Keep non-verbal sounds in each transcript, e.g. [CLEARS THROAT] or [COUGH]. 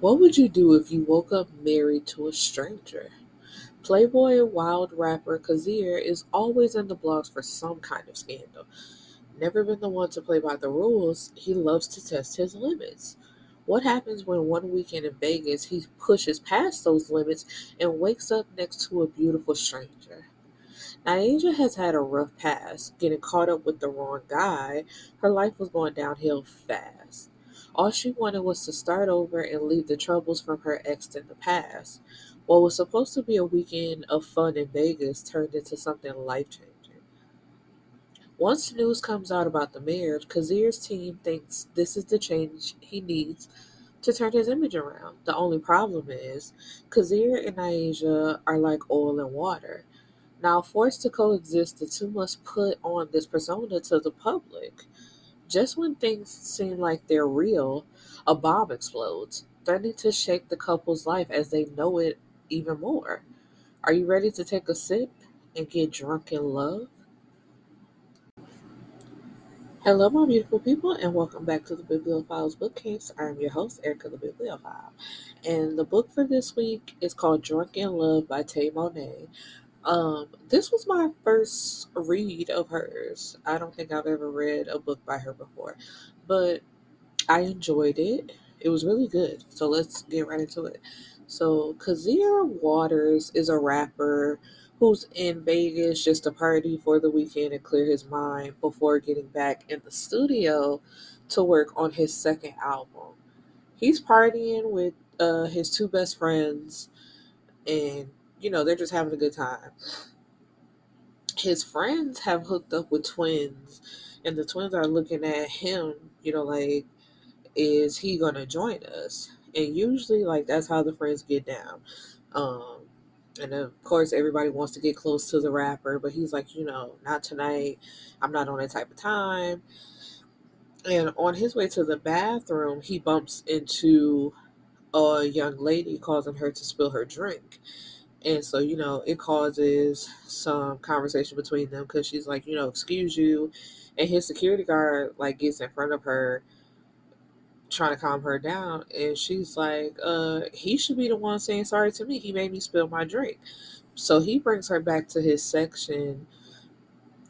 What would you do if you woke up married to a stranger? Playboy wild rapper Kazir is always in the blogs for some kind of scandal. Never been the one to play by the rules, he loves to test his limits. What happens when one weekend in Vegas he pushes past those limits and wakes up next to a beautiful stranger? Nyesha has had a rough past. Getting caught up with the wrong guy, her life was going downhill fast. All she wanted was to start over and leave the troubles from her ex in the past. What was supposed to be a weekend of fun in Vegas turned into something life changing. Once news comes out about the marriage, Kazir's team thinks this is the change he needs to turn his image around. The only problem is, Kazir and Nyesha are like oil and water. Now, forced to coexist, the two must put on this persona to the public. Just when things seem like they're real, a bomb explodes, threatening to shake the couple's life as they know it even more. Are you ready to take a sip and get drunk in love? Hello, my beautiful people, and welcome back to the Bibliophiles Bookcase. I'm your host, Erica the Bibliophile. And the book for this week is called Drunk in Love by Tay Mo'Nae. Um, this was my first read of hers. I don't think I've ever read a book by her before, but I enjoyed it. It was really good. So let's get right into it. So, Kazir Waters is a rapper who's in Vegas just to party for the weekend and clear his mind before getting back in the studio to work on his second album. He's partying with uh, his two best friends, and you know, they're just having a good time. His friends have hooked up with twins, and the twins are looking at him, you know, like, is he gonna join us? And usually, like, that's how the friends get down. Um, and of course, everybody wants to get close to the rapper, but he's like, you know, not tonight. I'm not on that type of time. And on his way to the bathroom, he bumps into a young lady, causing her to spill her drink. And so, you know, it causes some conversation between them because she's like, you know, excuse you. And his security guard, like, gets in front of her trying to calm her down and she's like uh he should be the one saying sorry to me he made me spill my drink so he brings her back to his section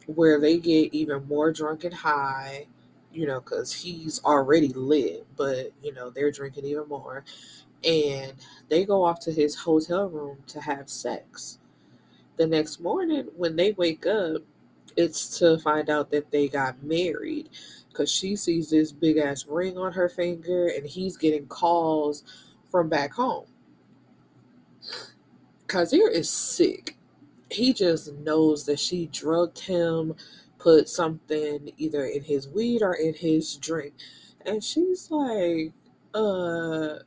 where they get even more drunk and high you know because he's already lit but you know they're drinking even more and they go off to his hotel room to have sex the next morning when they wake up it's to find out that they got married because she sees this big ass ring on her finger and he's getting calls from back home. Kazir is sick. He just knows that she drugged him, put something either in his weed or in his drink. And she's like, uh,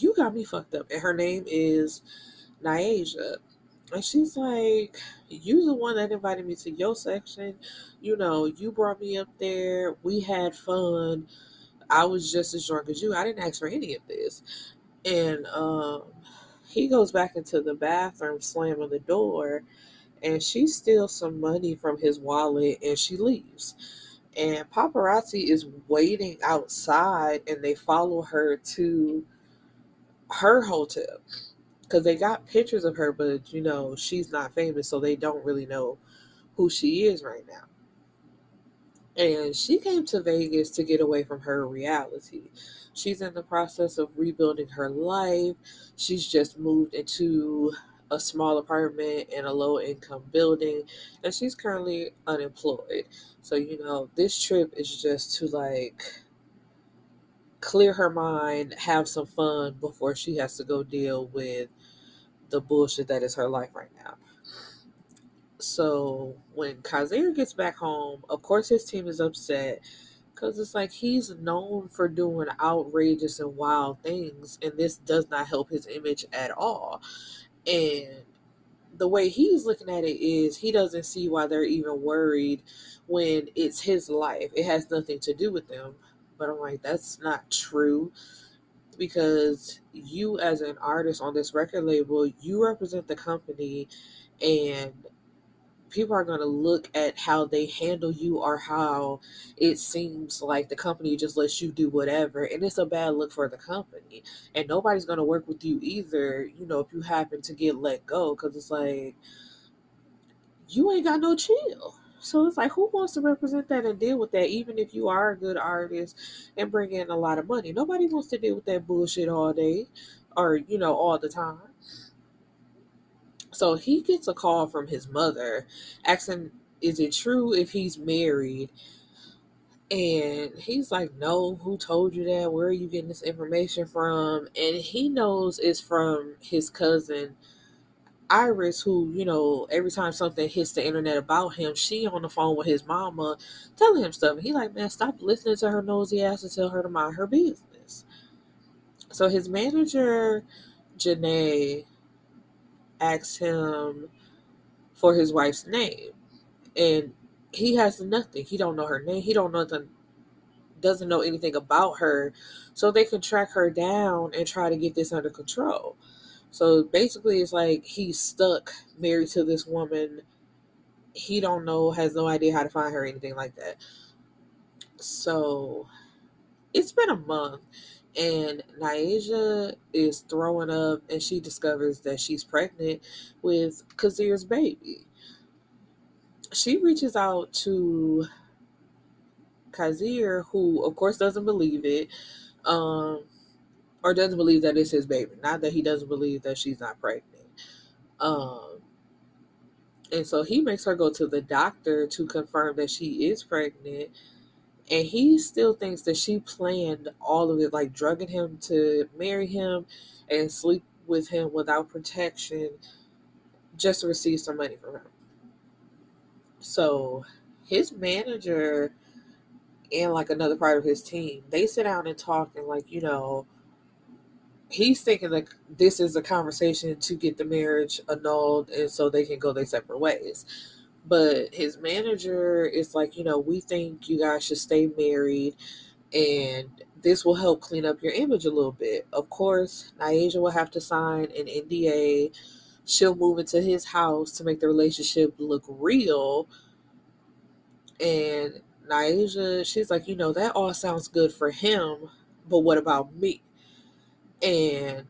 you got me fucked up. And her name is Nyesha. And she's like, You the one that invited me to your section. You know, you brought me up there. We had fun. I was just as drunk as you. I didn't ask for any of this. And um, he goes back into the bathroom, slamming the door, and she steals some money from his wallet and she leaves. And paparazzi is waiting outside and they follow her to her hotel because they got pictures of her, but you know, she's not famous, so they don't really know who she is right now. And she came to Vegas to get away from her reality. She's in the process of rebuilding her life. She's just moved into a small apartment in a low income building, and she's currently unemployed. So, you know, this trip is just to like clear her mind, have some fun before she has to go deal with the bullshit that is her life right now. So when Kazir gets back home, of course his team is upset because it's like he's known for doing outrageous and wild things, and this does not help his image at all. And the way he's looking at it is he doesn't see why they're even worried when it's his life. It has nothing to do with them. But I'm like, that's not true. Because you as an artist on this record label you represent the company and people are going to look at how they handle you or how it seems like the company just lets you do whatever and it's a bad look for the company. And nobody's going to work with you either you know if you happen to get let go because it's like you ain't got no chill so it's like who wants to represent that and deal with that even if you are a good artist and bring in a lot of money nobody wants to deal with that bullshit all day or you know all the time so he gets a call from his mother asking, Is it true if he's married? And he's like, No, who told you that? Where are you getting this information from? And he knows it's from his cousin Iris, who, you know, every time something hits the internet about him, she on the phone with his mama telling him stuff. And he like, man, stop listening to her nosy ass and tell her to mind her business. So his manager, Janae, asks him for his wife's name, and he has nothing. He don't know her name. He don't know nothing. Doesn't know anything about her, so they can track her down and try to get this under control. So basically, it's like he's stuck married to this woman. He don't know, has no idea how to find her, anything like that. So it's been a month and Naija is throwing up and she discovers that she's pregnant with Kazir's baby. She reaches out to Kazir, who of course doesn't believe it, um, or doesn't believe that it's his baby. Not that he doesn't believe that she's not pregnant. Um, and so he makes her go to the doctor to confirm that she is pregnant and he still thinks that she planned all of it, like drugging him to marry him and sleep with him without protection just to receive some money from him. So his manager and like another part of his team, they sit down and talk and like, you know, he's thinking that this is a conversation to get the marriage annulled and so they can go their separate ways. But his manager is like, you know, we think you guys should stay married and this will help clean up your image a little bit. Of course, Naija will have to sign an NDA. She'll move into his house to make the relationship look real. And Naija, she's like, you know, that all sounds good for him, but what about me? And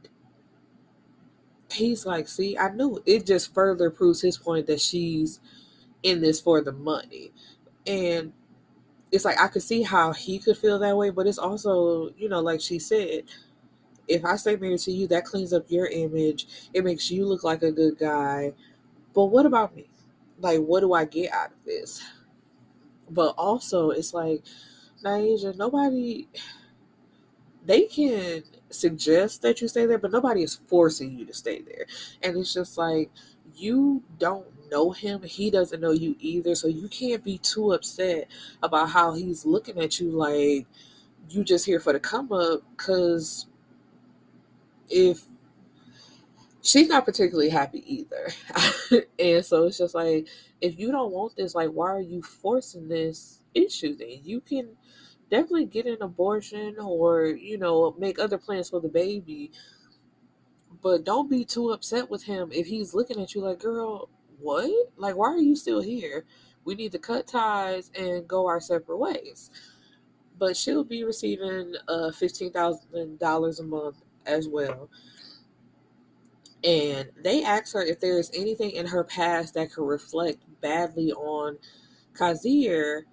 he's like, see, I knew it just further proves his point that she's in this for the money. And it's like I could see how he could feel that way, but it's also, you know, like she said, if I stay married to you, that cleans up your image. It makes you look like a good guy. But what about me? Like, what do I get out of this? But also, it's like, Naija, nobody, they can suggest that you stay there, but nobody is forcing you to stay there. And it's just like, you don't know him, he doesn't know you either. So you can't be too upset about how he's looking at you like you just here for the come up. Because if she's not particularly happy either. [LAUGHS] and so it's just like, if you don't want this, like, why are you forcing this issue then? You can definitely get an abortion or, you know, make other plans for the baby. But don't be too upset with him if he's looking at you like, girl, what? Like, why are you still here? We need to cut ties and go our separate ways. But she'll be receiving uh, $15,000 a month as well. And they asked her if there is anything in her past that could reflect badly on Kazir,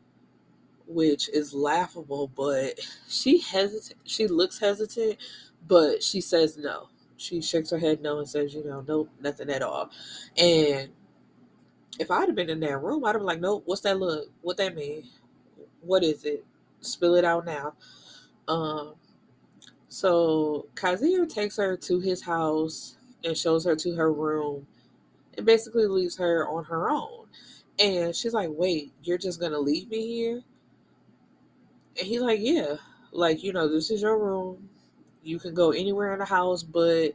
which is laughable, but she hesitant she looks hesitant, but she says no. She shakes her head no and says, you know, nope, nothing at all. And if I'd have been in that room, I'd have been like, nope, what's that look? What that mean? What is it? Spill it out now. Um, so Kazir takes her to his house and shows her to her room and basically leaves her on her own. And she's like, wait, you're just gonna leave me here? And he's like, yeah. Like, you know, this is your room. You can go anywhere in the house, but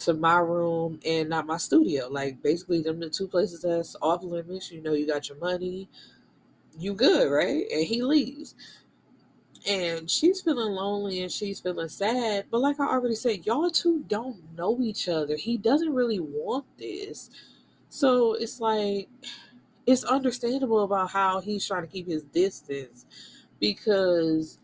to my room and not my studio. Like basically them the two places that's off limits. You know, you got your money, you good, right? And he leaves. And she's feeling lonely and she's feeling sad. But like I already said, y'all two don't know each other. He doesn't really want this. So it's like it's understandable about how he's trying to keep his distance because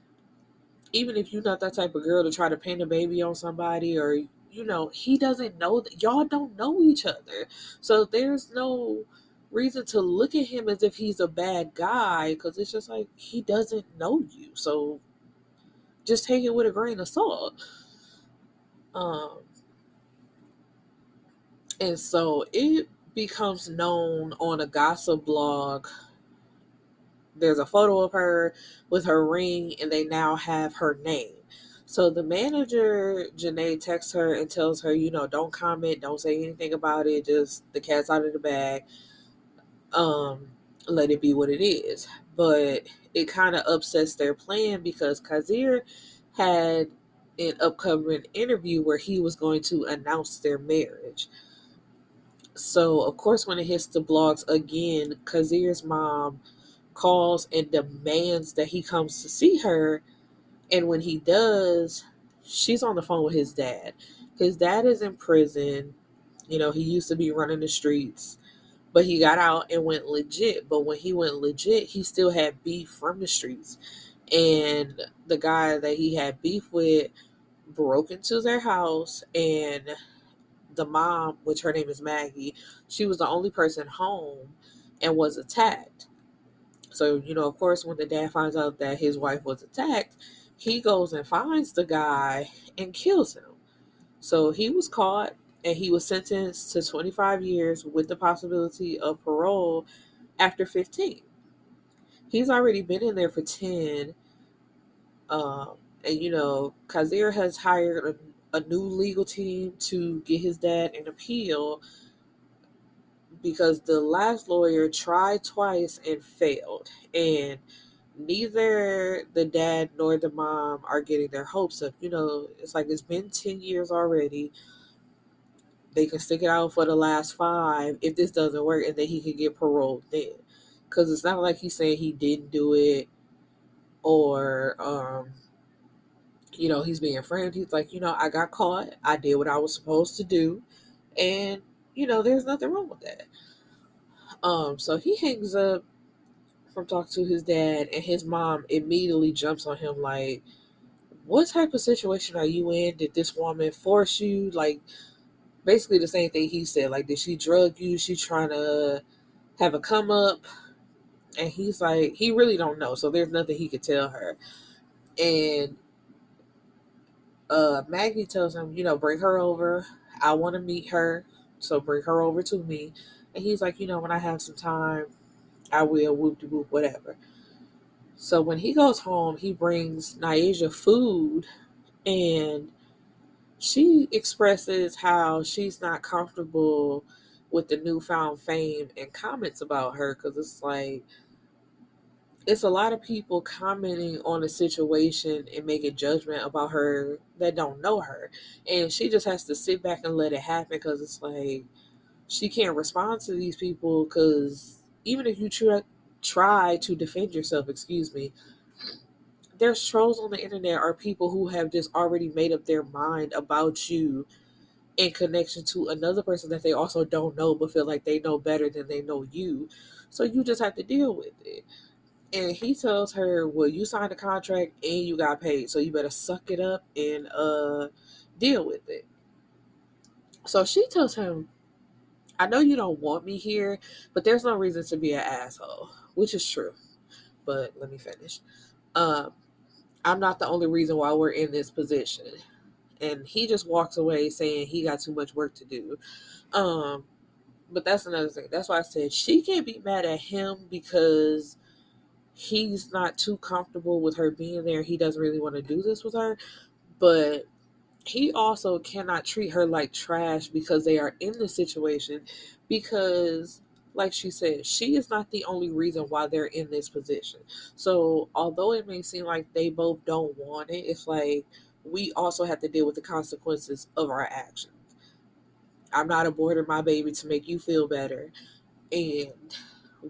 even if you're not that type of girl to try to paint a baby on somebody or you know he doesn't know that y'all don't know each other. So there's no reason to look at him as if he's a bad guy because it's just like he doesn't know you. So just take it with a grain of salt. Um and so it becomes known on a gossip blog there's a photo of her with her ring and they now have her name so the manager Janae texts her and tells her, you know, don't comment, don't say anything about it, just the cat's out of the bag. Um, let it be what it is. But it kind of upsets their plan because Kazir had an upcoming interview where he was going to announce their marriage. So of course when it hits the blogs again, Kazir's mom calls and demands that he comes to see her and when he does, she's on the phone with his dad. His dad is in prison. You know, he used to be running the streets, but he got out and went legit. But when he went legit, he still had beef from the streets. And the guy that he had beef with broke into their house and the mom, which her name is Maggie, she was the only person home and was attacked. So, you know, of course, when the dad finds out that his wife was attacked, he goes and finds the guy and kills him. So he was caught and he was sentenced to 25 years with the possibility of parole after 15. He's already been in there for 10. Um, and, you know, Kazir has hired a, a new legal team to get his dad an appeal because the last lawyer tried twice and failed. And neither the dad nor the mom are getting their hopes up. You know, it's like it's been 10 years already. They can stick it out for the last five if this doesn't work, and then he can get paroled then. Because it's not like he's saying he didn't do it or, um, you know, he's being framed. He's like, you know, I got caught. I did what I was supposed to do. And, you know, there's nothing wrong with that. Um, so he hangs up from talking to his dad, and his mom immediately jumps on him like, "What type of situation are you in? Did this woman force you?" Like, basically the same thing he said. Like, did she drug you? She trying to have a come up? And he's like, he really don't know. So there's nothing he could tell her. And uh, Maggie tells him, you know, bring her over. I want to meet her. So bring her over to me. And he's like, you know, when I have some time, I will, whoop de whoop, whatever. So when he goes home, he brings Naija food and she expresses how she's not comfortable with the newfound fame and comments about her because it's like it's a lot of people commenting on a situation and making judgment about her that don't know her and she just has to sit back and let it happen because it's like she can't respond to these people because even if you try try to defend yourself, excuse me, there's trolls on the internet are people who have just already made up their mind about you in connection to another person that they also don't know but feel like they know better than they know you. So you just have to deal with it. And he tells her, Well, you signed a contract and you got paid, so you better suck it up and uh deal with it. So she tells him, I know you don't want me here, but there's no reason to be an asshole, which is true. But let me finish. Um, I'm not the only reason why we're in this position. And he just walks away saying he got too much work to do. Um, but that's another thing. That's why I said she can't be mad at him because he's not too comfortable with her being there. He doesn't really want to do this with her. But he also cannot treat her like trash because they are in the situation because like she said she is not the only reason why they're in this position so although it may seem like they both don't want it it's like we also have to deal with the consequences of our actions i'm not aborting my baby to make you feel better and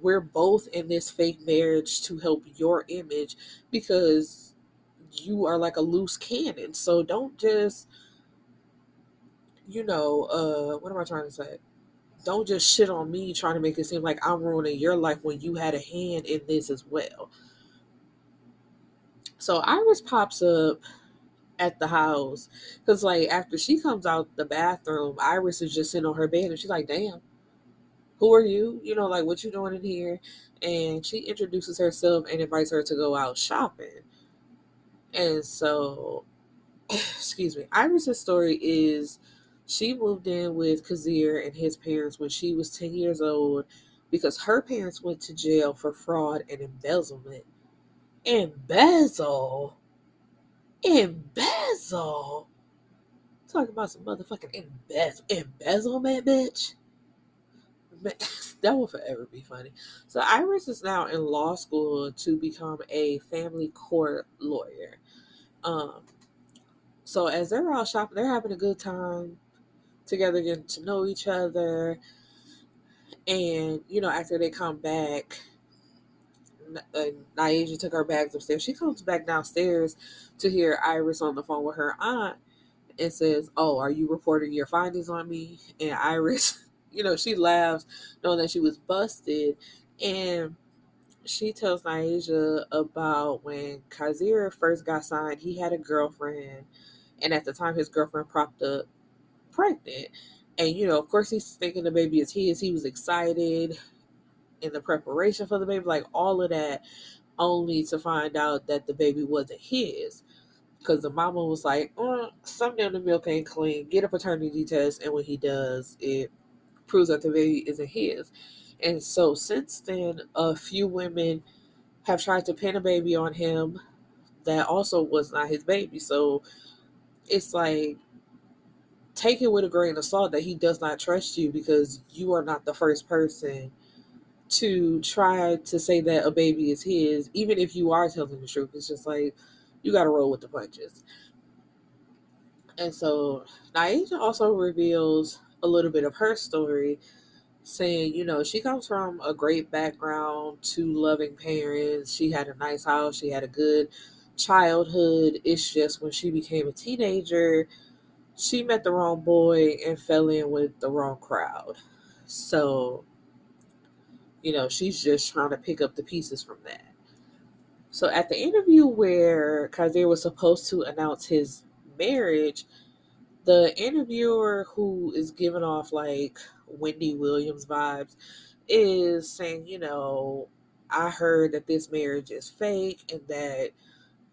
we're both in this fake marriage to help your image because you are like a loose cannon. So don't just, you know, uh, what am I trying to say? don't just shit on me trying to make it seem like I'm ruining your life when you had a hand in this as well. So Iris pops up at the house because, like, after she comes out the bathroom, Iris is just sitting on her bed and she's like, "Damn, who are you? You know, like, what you doing in here?" And she introduces herself and invites her to go out shopping. And so, [CLEARS THROAT] excuse me, Iris's story is she moved in with Kazir and his parents when she was 10 years old because her parents went to jail for fraud and embezzlement. Embezzle? Embezzle? Talking about some motherfucking embezzle, embezzlement, bitch. [LAUGHS] that will forever be funny. So Iris is now in law school to become a family court lawyer. Um, so as they're all shopping, they're having a good time together, getting to know each other. And, you know, after they come back, uh, Naija took her bags upstairs. She comes back downstairs to hear Iris on the phone with her aunt and says, Oh, are you reporting your findings on me? And Iris, you know, she laughs knowing that she was busted. And she tells Naija about when Kazir first got signed, he had a girlfriend. And at the time, his girlfriend propped up pregnant. And, you know, of course, he's thinking the baby is his. He was excited in the preparation for the baby, like all of that, only to find out that the baby wasn't his. Because the mama was like, oh, something in the milk ain't clean. Get a paternity test. And when he does, it proves that the baby isn't his. And so since then, a few women have tried to pin a baby on him that also was not his baby. So it's like take it with a grain of salt that he does not trust you because you are not the first person to try to say that a baby is his, even if you are telling the truth. It's just like you got to roll with the punches. And so Naija also reveals a little bit of her story, saying, you know, she comes from a great background, two loving parents. She had a nice house, she had a good childhood. It's just when she became a teenager, she met the wrong boy and fell in with the wrong crowd. So, you know, she's just trying to pick up the pieces from that. So at the interview where Kazir was supposed to announce his marriage, the interviewer who is giving off like Wendy Williams vibes is saying, you know, I heard that this marriage is fake and that,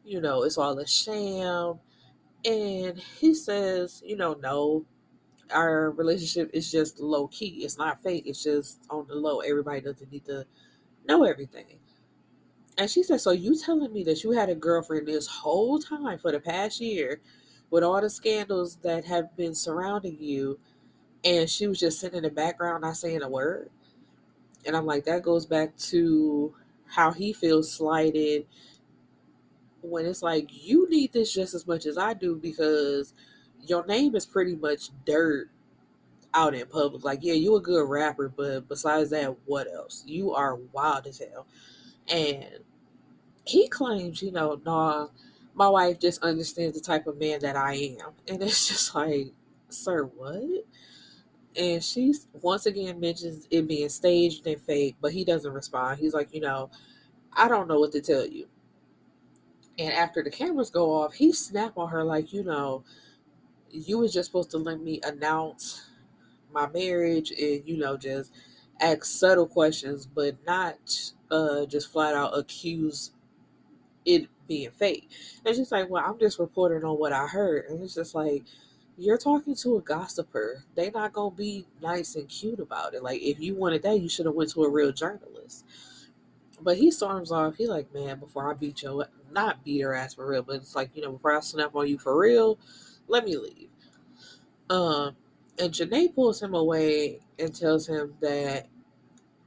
you know, it's all a sham and he says, you know, no, our relationship is just low key. It's not fake. It's just on the low. Everybody doesn't need to know everything. And she said, So you telling me that you had a girlfriend this whole time for the past year with all the scandals that have been surrounding you, and she was just sitting in the background not saying a word? And I'm like, that goes back to how he feels slighted when it's like you need this just as much as I do because your name is pretty much dirt out in public. Like, yeah, you a good rapper, but besides that, what else? You are wild as hell. And he claims, you know, nah, my wife just understands the type of man that I am. And it's just like, sir, what? And she once again mentions it being staged and fake, but he doesn't respond. He's like, you know, I don't know what to tell you. And after the cameras go off, he snap on her like, you know, you was just supposed to let me announce my marriage and, you know, just ask subtle questions, but not uh just flat out accuse it being fake. And she's like, Well, I'm just reporting on what I heard. And it's just like you're talking to a gossiper. They not gonna be nice and cute about it. Like if you wanted that, you should have went to a real journalist. But he storms off. He like, man, before I beat your not beat her ass for real, but it's like, you know, before I snap on you for real, let me leave. Um, and Janae pulls him away and tells him that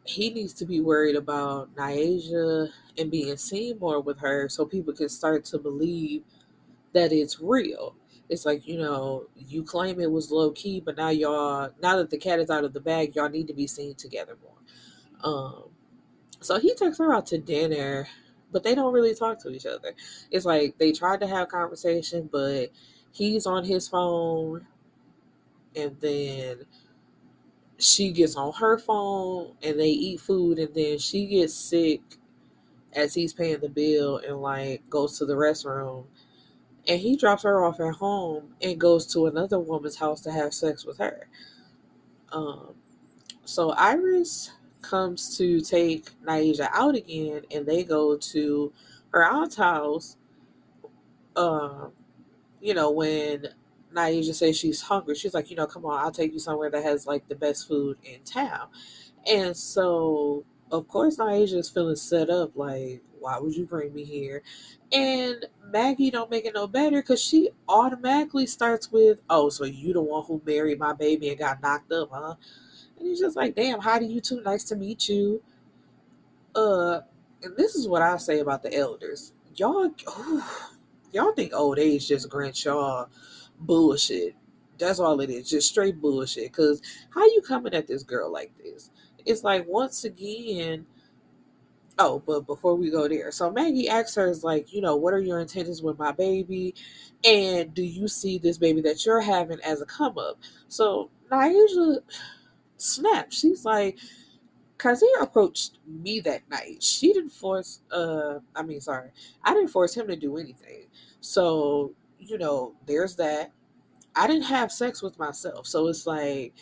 he needs to be worried about Naija and being seen more with her so people can start to believe that it's real. It's like, you know, you claim it was low key, but now y'all, now that the cat is out of the bag, y'all need to be seen together more. Um, so he takes her out to dinner but they don't really talk to each other. It's like they tried to have conversation, but he's on his phone, and then she gets on her phone and they eat food and then she gets sick as he's paying the bill and like goes to the restroom and he drops her off at home and goes to another woman's house to have sex with her. Um so iris comes to take naija out again and they go to her aunt's house um you know when naija says she's hungry she's like you know come on i'll take you somewhere that has like the best food in town and so of course naija is feeling set up like why would you bring me here? And Maggie don't make it no better because she automatically starts with, oh, so you the one who married my baby and got knocked up, huh? And he's just like, damn, how do you two? Nice to meet you. Uh, and this is what I say about the elders. Y'all, y'all think old age just grants y'all bullshit. That's all it is, just straight bullshit. Cause how you coming at this girl like this? It's like once again, Oh, but before we go there, so Maggie asks her, is like, you know, what are your intentions with my baby? And do you see this baby that you're having as a come up? So Naija snaps. She's like, Kazir approached me that night. She didn't force, uh, I mean, sorry, I didn't force him to do anything. So, you know, there's that. I didn't have sex with myself. So it's like,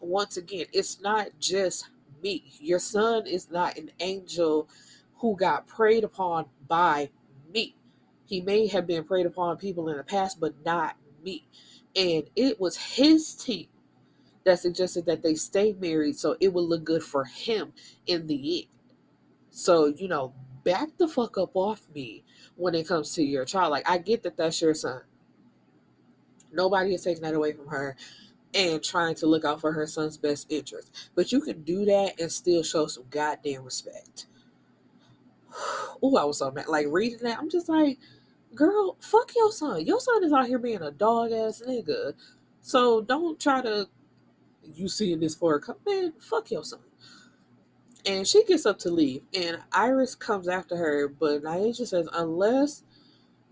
once again, it's not just me. Your son is not an angel who got preyed upon by me. He may have been preyed upon people in the past, but not me. And it was his team that suggested that they stay married so it would look good for him in the end. So, you know, back the fuck up off me when it comes to your child. Like, I get that that's your son. Nobody is taking that away from her and trying to look out for her son's best interest. But you can do that and still show some goddamn respect. [SIGHS] Oh, I was so mad. Like reading that, I'm just like, girl, fuck your son. Your son is out here being a dog ass nigga. So don't try to you seeing this for a man, fuck your son. And she gets up to leave, and Iris comes after her, but Naija says, unless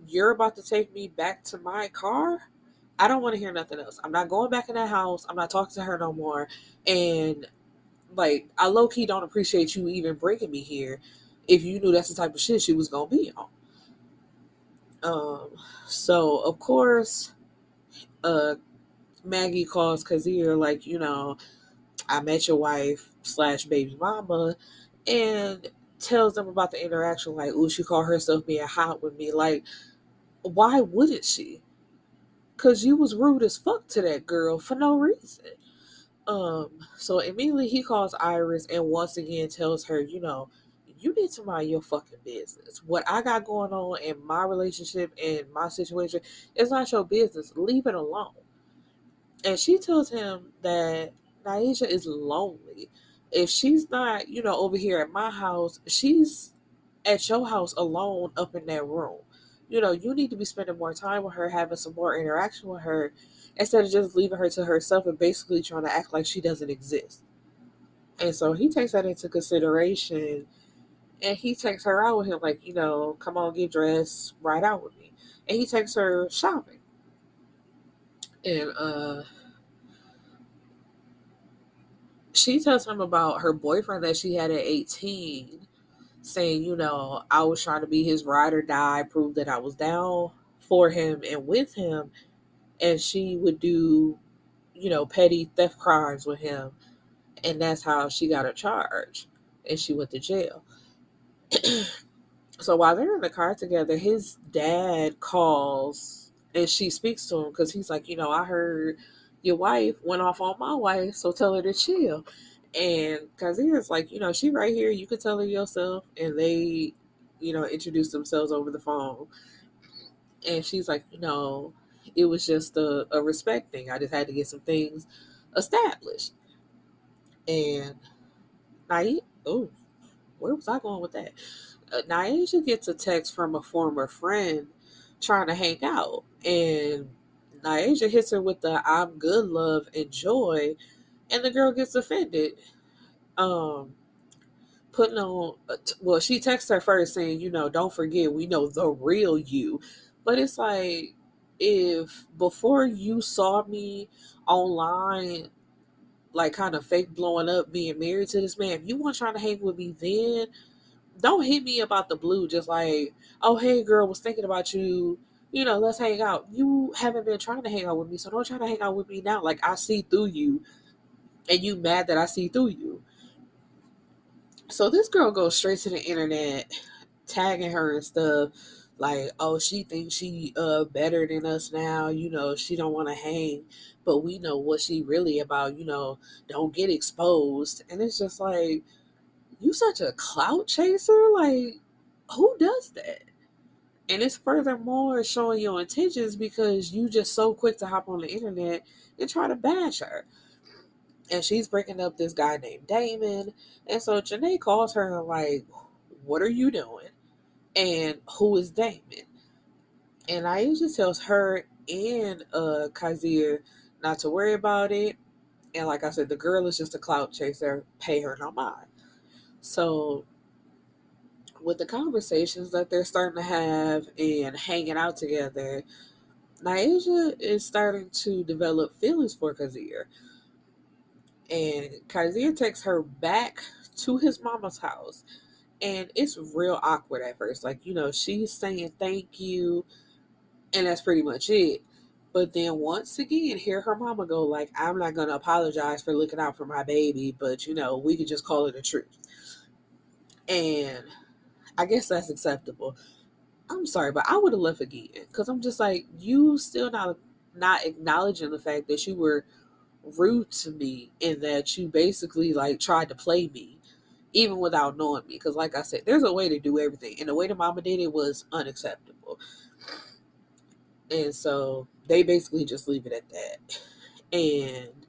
you're about to take me back to my car, I don't want to hear nothing else. I'm not going back in that house. I'm not talking to her no more. And like, I low key don't appreciate you even bringing me here if you knew that's the type of shit she was gonna be on. Um, so of course, uh, Maggie calls Kazir like, you know, I met your wife slash baby mama, and tells them about the interaction. Like, oh, she called herself being hot with me. Like, why wouldn't she? Cause you was rude as fuck to that girl for no reason. Um, so immediately he calls Iris and once again tells her, you know, you need to mind your fucking business. What I got going on in my relationship and my situation is not your business. Leave it alone. And she tells him that Naija is lonely. If she's not, you know, over here at my house, she's at your house alone up in that room you know, you need to be spending more time with her, having some more interaction with her, instead of just leaving her to herself and basically trying to act like she doesn't exist. And so he takes that into consideration and he takes her out with him, like, you know, come on, get dressed, ride out with me. And he takes her shopping. And uh she tells him about her boyfriend that she had at 18 saying, you know, I was trying to be his ride or die, prove that I was down for him and with him. And she would do, you know, petty theft crimes with him. And that's how she got a charge. And she went to jail. [CLEARS THROAT] so while they're in the car together, his dad calls and she speaks to him because he's like, you know, I heard your wife went off on my wife, so tell her to chill. And Kazir's like, you know, she right here. You could tell her yourself. And they, you know, introduce themselves over the phone. And she's like, you know, it was just a, a respect thing. I just had to get some things established. And Naija, oh, where was I going with that? Uh, Naija gets a text from a former friend trying to hang out. And Naija hits her with the I'm good love and joy and the girl gets offended. Um, putting on, uh, well, she texts her first saying, you know, don't forget, we know the real you. But it's like, if before you saw me online, like kind of fake blowing up being married to this man. If you weren't trying to hang with me then, don't hit me about the blue. Just like, oh hey girl, was thinking about you. You know, let's hang out. You haven't been trying to hang out with me, so don't try to hang out with me now. Like I see through you, and you mad that I see through you. So this girl goes straight to the internet, tagging her and stuff like oh she thinks she uh better than us now you know she don't want to hang but we know what she really about you know don't get exposed and it's just like you such a clout chaser like who does that and it's furthermore showing your intentions because you just so quick to hop on the internet and try to bash her and she's breaking up this guy named Damon and so Janae calls her like what are you doing and who is Damon. And Aisha tells her and uh Kazir not to worry about it. And like I said, the girl is just a clout chaser. Pay her no mind. So with the conversations that they're starting to have and hanging out together, Naija is starting to develop feelings for Kazir. And Kazir takes her back to his mama's house and it's real awkward at first. Like, you know, she's saying thank you, and that's pretty much it. But then once again, hear her mama go, like, I'm not gonna apologize for looking out for my baby, but you know, we could just call it a truth. And I guess that's acceptable. I'm sorry, but I would have left again. Cause I'm just like, you still not not acknowledging the fact that you were rude to me and that you basically like tried to play me even without knowing me. Because, like I said, there's a way to do everything, and the way the mama did it was unacceptable. And so they basically just leave it at that. And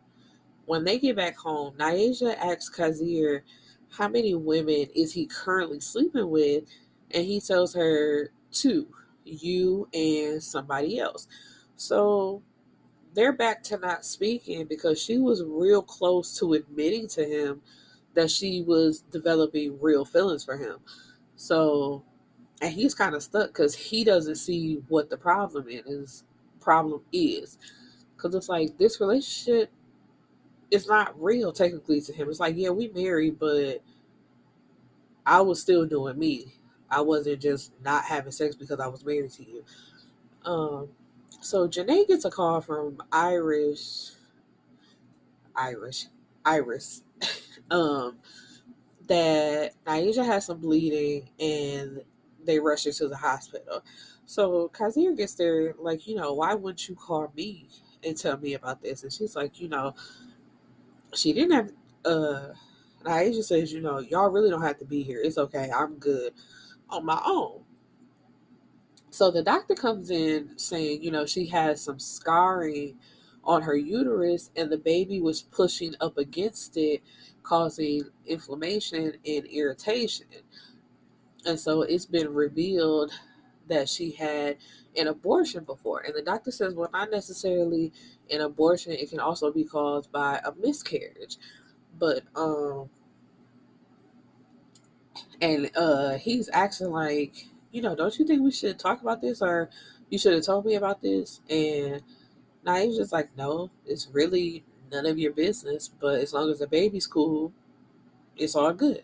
when they get back home, Naija asks Kazir how many women is he currently sleeping with, and he tells her two, you and somebody else. So they're back to not speaking because she was real close to admitting to him that she was developing real feelings for him. So, and he's kind of stuck because he doesn't see what the problem is. Problem is, because it's like this relationship is not real technically to him. It's like, yeah, we married, but I was still doing me. I wasn't just not having sex because I was married to you. Um, so Janae gets a call from Irish, Irish, Iris, [LAUGHS] um, that Naija has some bleeding and they rush her to the hospital. So Kazir gets there, like, you know, why wouldn't you call me and tell me about this? And she's like, you know, she didn't have, uh, Naija says, you know, y'all really don't have to be here. It's okay. I'm good on my own. So the doctor comes in saying, you know, she has some scarring on her uterus and the baby was pushing up against it causing inflammation and irritation. And so it's been revealed that she had an abortion before. And the doctor says, well, not necessarily an abortion, it can also be caused by a miscarriage. But, um, and uh, he's acting like, you know, don't you think we should talk about this or you should have told me about this? And he's just like, no, it's really none of your business. But as long as the baby's cool, it's all good.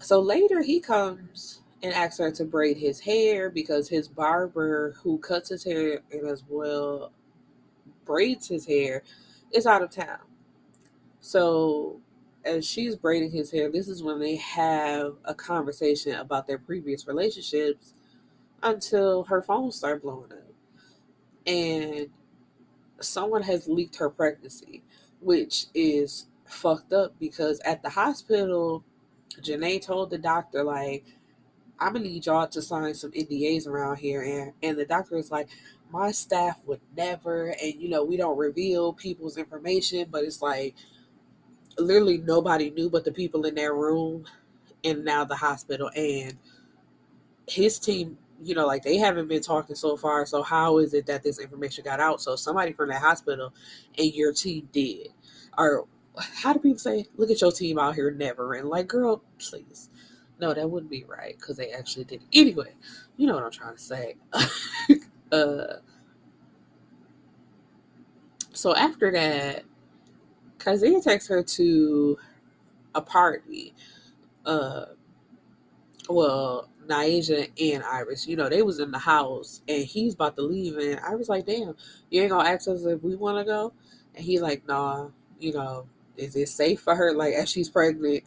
So later he comes and asks her to braid his hair because his barber, who cuts his hair and as well braids his hair, is out of town. So as she's braiding his hair, this is when they have a conversation about their previous relationships until her phone starts blowing up. And someone has leaked her pregnancy, which is fucked up because at the hospital, Janae told the doctor, like, I'm gonna need y'all to sign some NDAs around here. And, and the doctor is like, my staff would never, and you know, we don't reveal people's information, but it's like literally nobody knew but the people in their room and now the hospital. And his team you know, like they haven't been talking so far. So how is it that this information got out? So somebody from that hospital and your team did. Or how do people say, look at your team out here never and like, girl, please. No, that wouldn't be right because they actually did. Anyway, you know what I'm trying to say. [LAUGHS] uh, so after that, Kazir takes her to a party. Uh, well, Naija and Iris, you know, they was in the house and he's about to leave and I was like, damn, you ain't gonna ask us if we wanna go? And he's like, nah, you know, is it safe for her like as she's pregnant?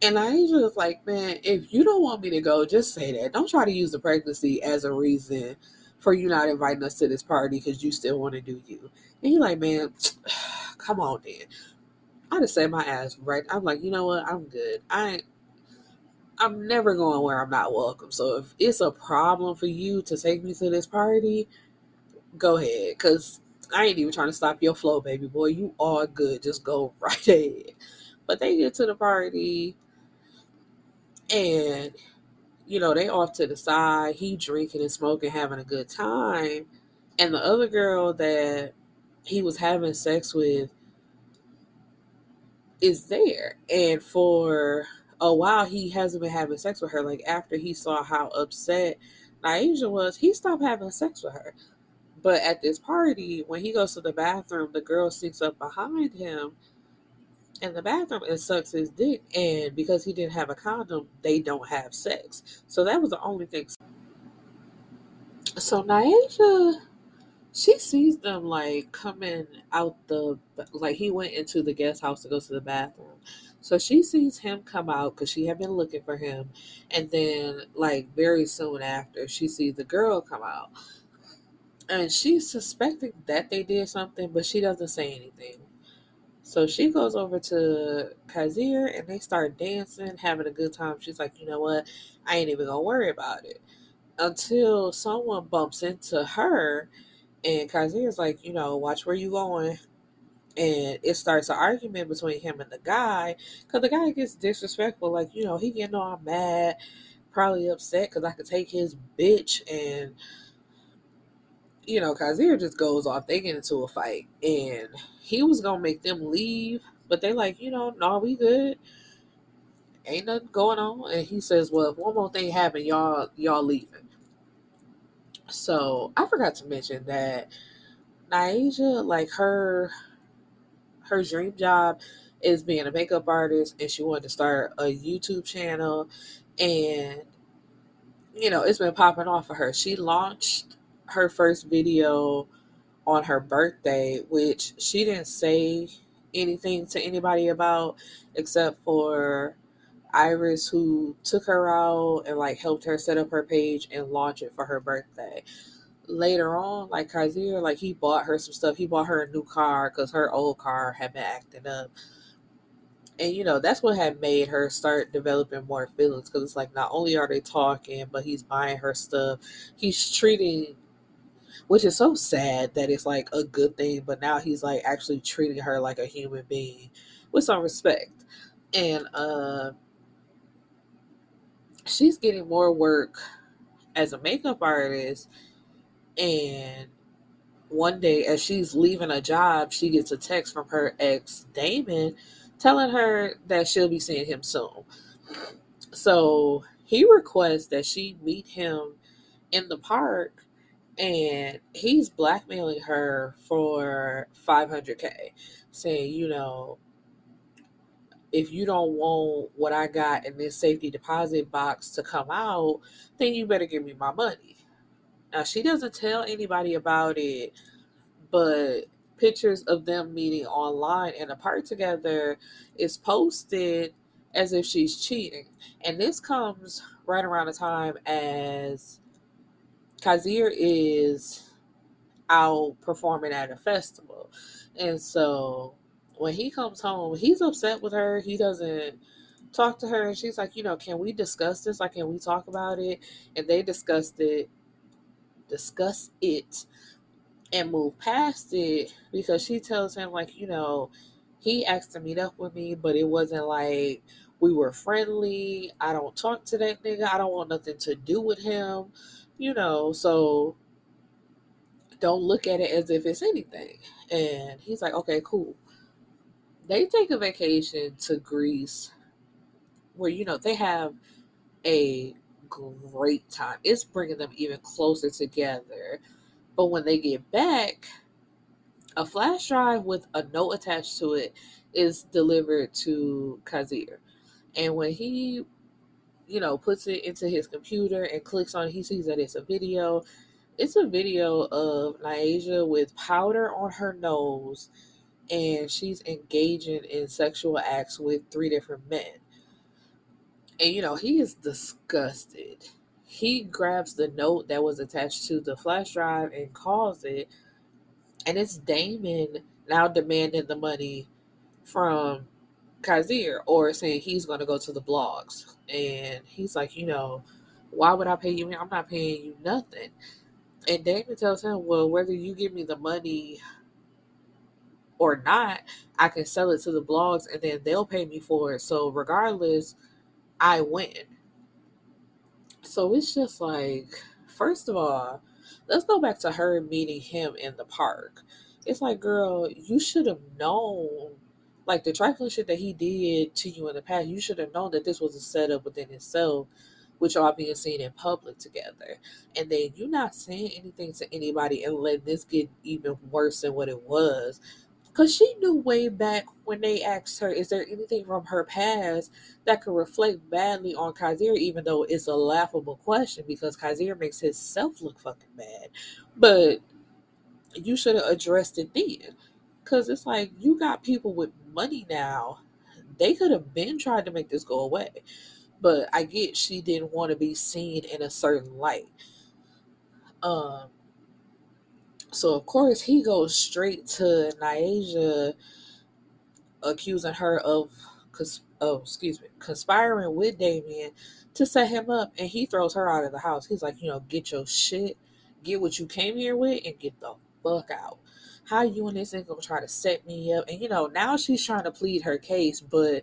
And Naija was like, man, if you don't want me to go, just say that. Don't try to use the pregnancy as a reason for you not inviting us to this party because you still want to do you. And he like, man, [SIGHS] come on then. I just say my ass right. I'm like, you know what? I'm good. I I'm never going where I'm not welcome. So if it's a problem for you to take me to this party, go ahead. Cause I ain't even trying to stop your flow, baby boy. You are good. Just go [LAUGHS] right ahead. But they get to the party and you know, they off to the side, he drinking and smoking, having a good time. And the other girl that he was having sex with is there. And for a while, he hasn't been having sex with her. Like after he saw how upset Naija was, he stopped having sex with her. But at this party, when he goes to the bathroom, the girl sneaks up behind him in the bathroom and sucks his dick. And because he didn't have a condom, they don't have sex. So that was the only thing. So Naija she sees them like coming out the like he went into the guest house to go to the bathroom so she sees him come out because she had been looking for him and then like very soon after she sees the girl come out and she's suspecting that they did something but she doesn't say anything so she goes over to Kazir and they start dancing, having a good time. She's like, you know what? I ain't even gonna worry about it. Until someone bumps into her and is like, you know, watch where you going. And it starts an argument between him and the guy. Because the guy gets disrespectful. Like, you know, he getting all mad, probably upset because I could take his bitch. And, you know, Kazir just goes off. They get into a fight. And he was to make them leave. But they like, you know, no, we good. Ain't nothing going on. And he says, well, if one more thing happen, y'all, y'all leaving. So I forgot to mention that Naija, like her her dream job is being a makeup artist and she wanted to start a YouTube channel and you know, it's been popping off for her. She launched her first video on her birthday, which she didn't say anything to anybody about except for Iris who took her out and like helped her set up her page and launch it for her birthday. Later on, like Kazir, like he bought her some stuff. He bought her a new car because her old car had been acting up. And you know, that's what had made her start developing more feelings because it's like not only are they talking, but he's buying her stuff. He's treating which is so sad that it's like a good thing, but now he's like actually treating her like a human being with some respect. And uh she's getting more work as a makeup artist and one day as she's leaving a job she gets a text from her ex damon telling her that she'll be seeing him soon so he requests that she meet him in the park and he's blackmailing her for 500k saying you know if you don't want what I got in this safety deposit box to come out, then you better give me my money. Now, she doesn't tell anybody about it, but pictures of them meeting online and apart together is posted as if she's cheating. And this comes right around the time as Kazir is out performing at a festival. And so when he comes home, he's upset with her. He doesn't talk to her. And she's like, you know, can we discuss this? Like, can we talk about it? And they discussed it, discuss it, and move past it because she tells him, like, you know, he asked to meet up with me, but it wasn't like we were friendly. I don't talk to that nigga. I don't want nothing to do with him, you know, so don't look at it as if it's anything. And he's like, okay, cool they take a vacation to Greece where, you know, they have a great time. It's bringing them even closer together. But when they get back, a flash drive with a note attached to it is delivered to Kazir. And when he, you know, puts it into his computer and clicks on it, he sees that it's a video. It's a video of Naija with powder on her nose and she's engaging in sexual acts with three different men. And you know, he is disgusted. He grabs the note that was attached to the flash drive and calls it. And it's Damon now demanding the money from Kazir or saying he's going to go to the blogs. And he's like, you know, why would I pay you? I'm not paying you nothing. And Damon tells him, well, whether you give me the money or not, I can sell it to the blogs and then they'll pay me for it. So regardless, I win. So it's just like, first of all, let's go back to her meeting him in the park. It's like, girl, you should have known, like the trifling shit that he did to you in the past, you should have known that this was a setup within itself, which y'all being seen in public together. And then you not saying anything to anybody and letting this get even worse than what it was. Because she knew way back when they asked her, is there anything from her past that could reflect badly on Kazir, even though it's a laughable question because Kazir makes himself look fucking bad. But you should have addressed it then. Because it's like, you got people with money now. They could have been trying to make this go away. But I get she didn't want to be seen in a certain light. Um, so of course he goes straight to Naija, accusing her of, oh excuse me, conspiring with Damon to set him up, and he throws her out of the house. He's like, you know, get your shit, get what you came here with, and get the fuck out. How you and this ain't gonna try to set me up? And you know, now she's trying to plead her case, but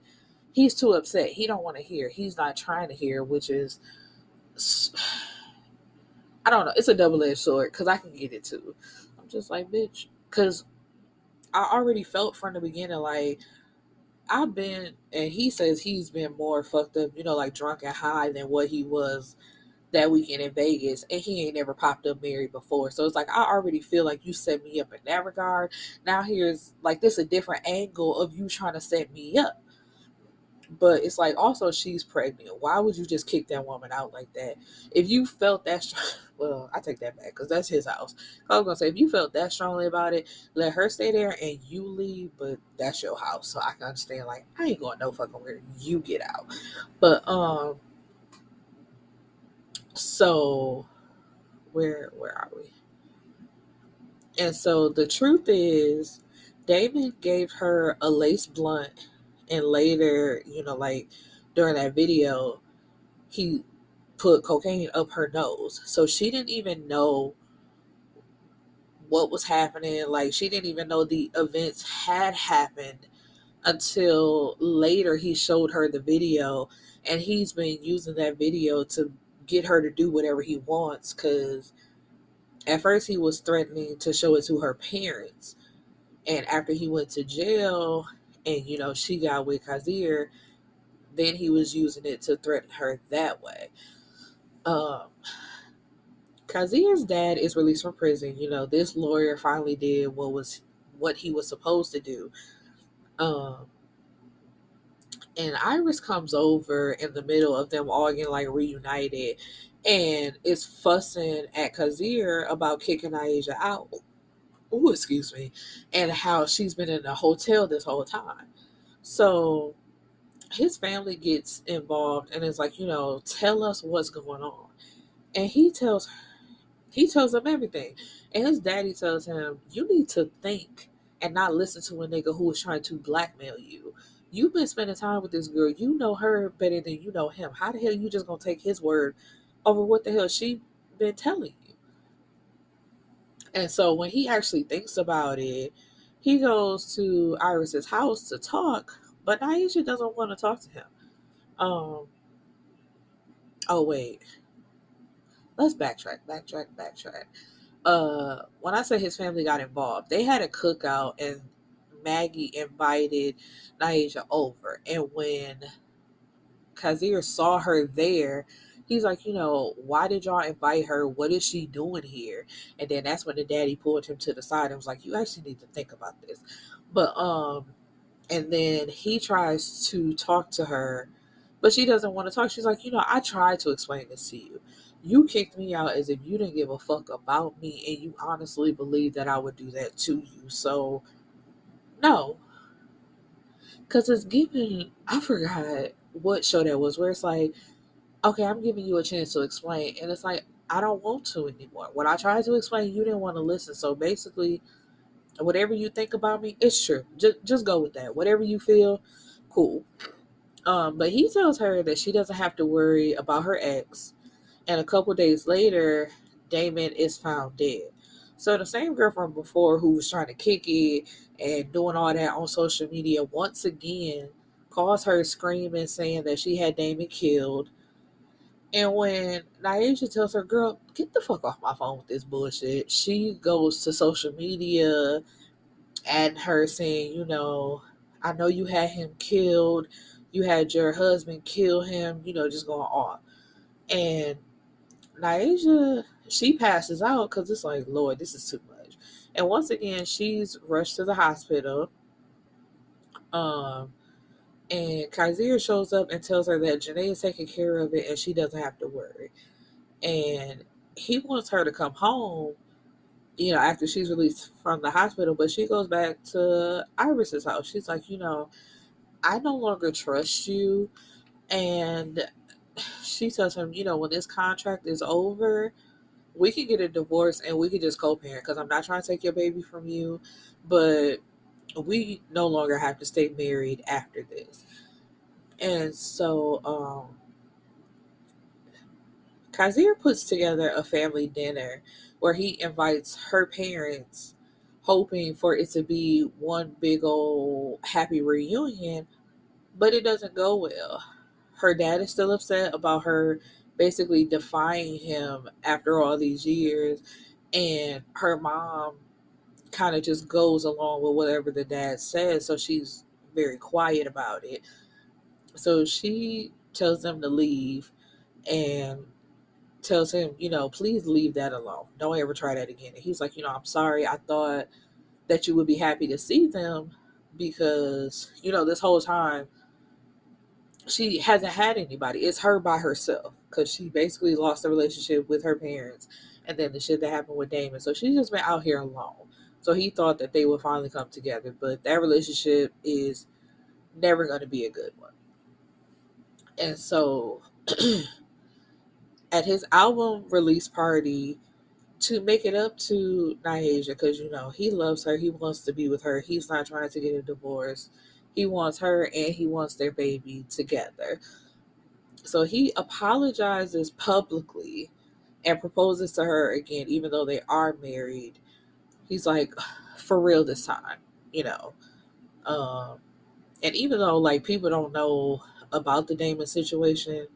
he's too upset. He don't want to hear. He's not trying to hear, which is I don't know. It's a double edged sword because I can get it too. I'm just like, bitch, because I already felt from the beginning like I've been, and he says he's been more fucked up, you know, like drunk and high than what he was that weekend in Vegas, and he ain't never popped up married before. So it's like I already feel like you set me up in that regard. Now here's like this a different angle of you trying to set me up. But it's like also she's pregnant. Why would you just kick that woman out like that? If you felt that strong, [LAUGHS] well, I take that back because that's his house. I was gonna say if you felt that strongly about it, let her stay there and you leave. But that's your house, so I can understand. Like I ain't going no fucking where. You get out. But um, so where where are we? And so the truth is, David gave her a lace blunt and later, you know, like during that video, he put cocaine up her nose. So she didn't even know what was happening. Like she didn't even know the events had happened until later he showed her the video and he's been using that video to get her to do whatever he wants cuz at first he was threatening to show it to her parents. And after he went to jail, and you know she got with Kazir, then he was using it to threaten her that way. Um, Kazir's dad is released from prison. You know, this lawyer finally did what was what he was supposed to do. Um, and Iris comes over in the middle of them all getting like reunited and is fussing at Kazir about kicking Aisha out oh, excuse me, and how she's been in a hotel this whole time. So his family gets involved and is like, you know, tell us what's going on. And he tells he tells them everything. And his daddy tells him, You need to think and not listen to a nigga who is trying to blackmail you. You've been spending time with this girl. You know her better than you know him. How the hell you just gonna take his word over what the hell she been telling you? And so when he actually thinks about it, he goes to Iris's house to talk, but Naija doesn't want to talk to him. Um. Oh wait. Let's backtrack, backtrack, backtrack. Uh, when I say his family got involved, they had a cookout and Maggie invited Naija over, and when Kazir saw her there, he's like, you know, why did y'all invite her? What is she doing here? And then that's when the daddy pulled him to the side and was like, you actually need to think about this. But um, and then he tries to talk to her, but she doesn't want to talk. She's like, you know, I tried to explain this to you. You kicked me out as if you didn't give a fuck about me, and you honestly believe that I would do that to you. So, no, because it's given. I forgot what show that was, where it's like okay, I'm giving you a chance to explain. And it's like, I don't want to anymore. When I tried to explain, you didn't want to listen. So basically, whatever you think about me, it's true. Just just go with that. Whatever you feel, cool. Um, but he tells her that she doesn't have to worry about her ex. And a couple days later, Damon is found dead. So the same girl from before who was trying to kick it and doing all that on social media once again caused her screaming, saying that she had Damon killed and when Naija tells her, girl, get the fuck off my phone with this bullshit, she goes to social media and her saying, you know, I know you had him killed. You had your husband kill him, you know, just going off. And Naija, she passes out because it's like, Lord, this is too much. And once again, she's rushed to the hospital. Um, and Kazir shows up and tells her that Janae is taking care of it and she doesn't have to worry. And he wants her to come home, you know, after she's released from the hospital, but she goes back to Iris's house. She's like, you know, I no longer trust you. And she tells him, you know, when this contract is over, we can get a divorce and we can just co parent because I'm not trying to take your baby from you, but we no longer have to stay married after this. And so um Kazir puts together a family dinner where he invites her parents, hoping for it to be one big old happy reunion, but it doesn't go well. Her dad is still upset about her basically defying him after all these years, and her mom kind of just goes along with whatever the dad says. So she's very quiet about it. So she tells them to leave and tells him, you know, please leave that alone. Don't ever try that again. And he's like, you know, I'm sorry. I thought that you would be happy to see them because, you know, this whole time she hasn't had anybody. It's her by herself because she basically lost the relationship with her parents and then the shit that happened with Damon. So she's just been out here alone. So he thought that they would finally come together, but that relationship is never going to be a good one. And so [CLEARS THROAT] at his album release party, to make it up to Naija, because you know he loves her, he wants to be with her, he's not trying to get a divorce. He wants her and he wants their baby together. So he apologizes publicly and proposes to her again, even though they are married he's like for real this time you know um and even though like people don't know about the damon situation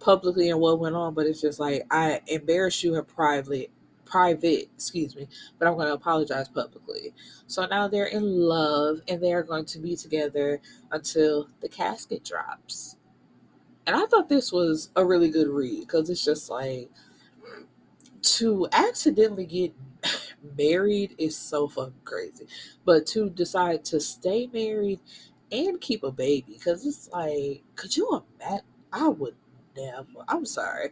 publicly and what went on but it's just like i embarrassed you in private private excuse me but i'm going to apologize publicly so now they're in love and they're going to be together until the casket drops and i thought this was a really good read because it's just like to accidentally get [LAUGHS] married is so fucking crazy. But to decide to stay married and keep a baby, because it's like, could you imagine? I would never. I'm sorry.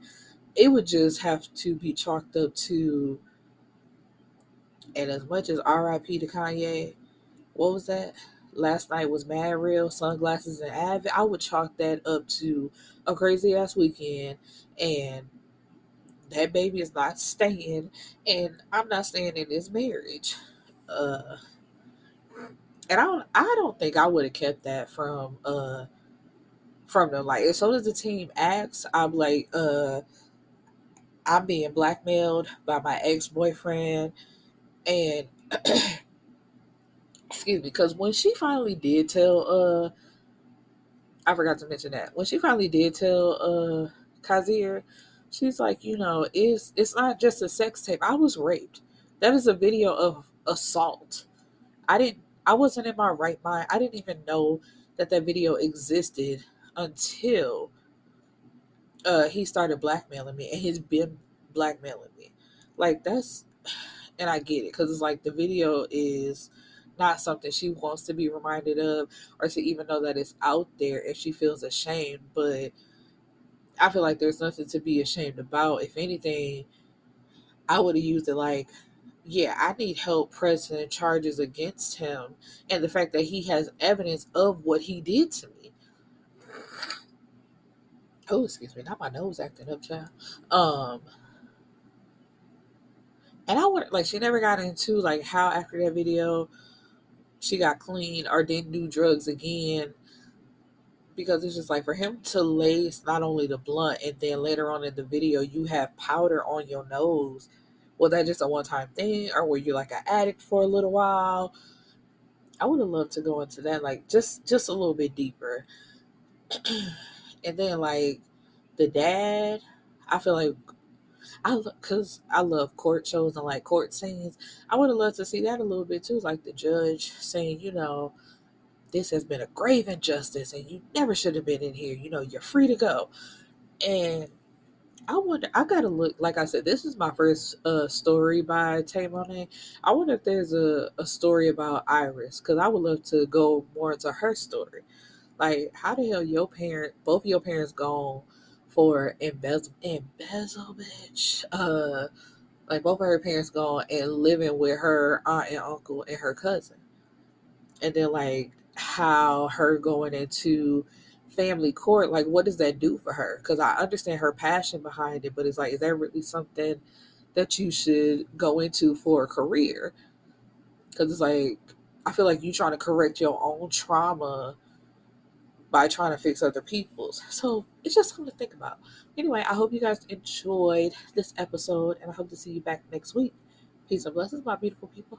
It would just have to be chalked up to, and as much as RIP to Kanye, what was that? Last night was mad real, sunglasses and Advil. I would chalk that up to a crazy ass weekend and that baby is not staying and I'm not staying in this marriage. Uh and I don't I don't think I would have kept that from uh from them. Like as soon as the team asks, I'm like, uh I'm being blackmailed by my ex boyfriend and [CLEARS THROAT] excuse me, because when she finally did tell uh I forgot to mention that. When she finally did tell uh Kazir, She's like, you know, it's it's not just a sex tape. I was raped. That is a video of assault. I didn't I wasn't in my right mind. I didn't even know that that video existed until uh, he started blackmailing me, and he's been blackmailing me. Like that's, [SIGHS] and I get it because it's like the video is not something she wants to be reminded of or to even know that it's out there if she feels ashamed. But I feel like there's nothing to be ashamed about. If anything, I would have used it like, yeah, I need help pressing charges against him and the fact that he has evidence of what he did to me. Oh, excuse me, not my nose acting up, child. Um, and I would like she never got into like how after that video she got clean or didn't do drugs again because it's just like for him to lace not only the blunt and then later on in the video you have powder on your nose was that just a one-time thing or were you like an addict for a little while i would have loved to go into that like just just a little bit deeper [CLEARS THROAT] and then like the dad i feel like I because I love court shows and like court scenes. I would have loved to see that a little bit too, like the judge saying, you know, this has been a grave injustice and you never should have been in here. You know, you're free to go. And I wonder, I gotta look, like I said, this is my first uh, story by Tay Mo'Nae. I wonder if there's a, a story about Iris, because I would love to go more into her story. Like, how the hell your parent, both your parents gone for embezzle, embezzle, bitch. Uh, like both of her parents gone and living with her aunt and uncle and her cousin. And then like how her going into family court, like what does that do for her? Because I understand her passion behind it, but it's like, is that really something that you should go into for a career? Because it's like, I feel like you trying to correct your own trauma by trying to fix other people's. So it's just something to think about. Anyway, I hope you guys enjoyed this episode and I hope to see you back next week. Peace and blessings, my beautiful people.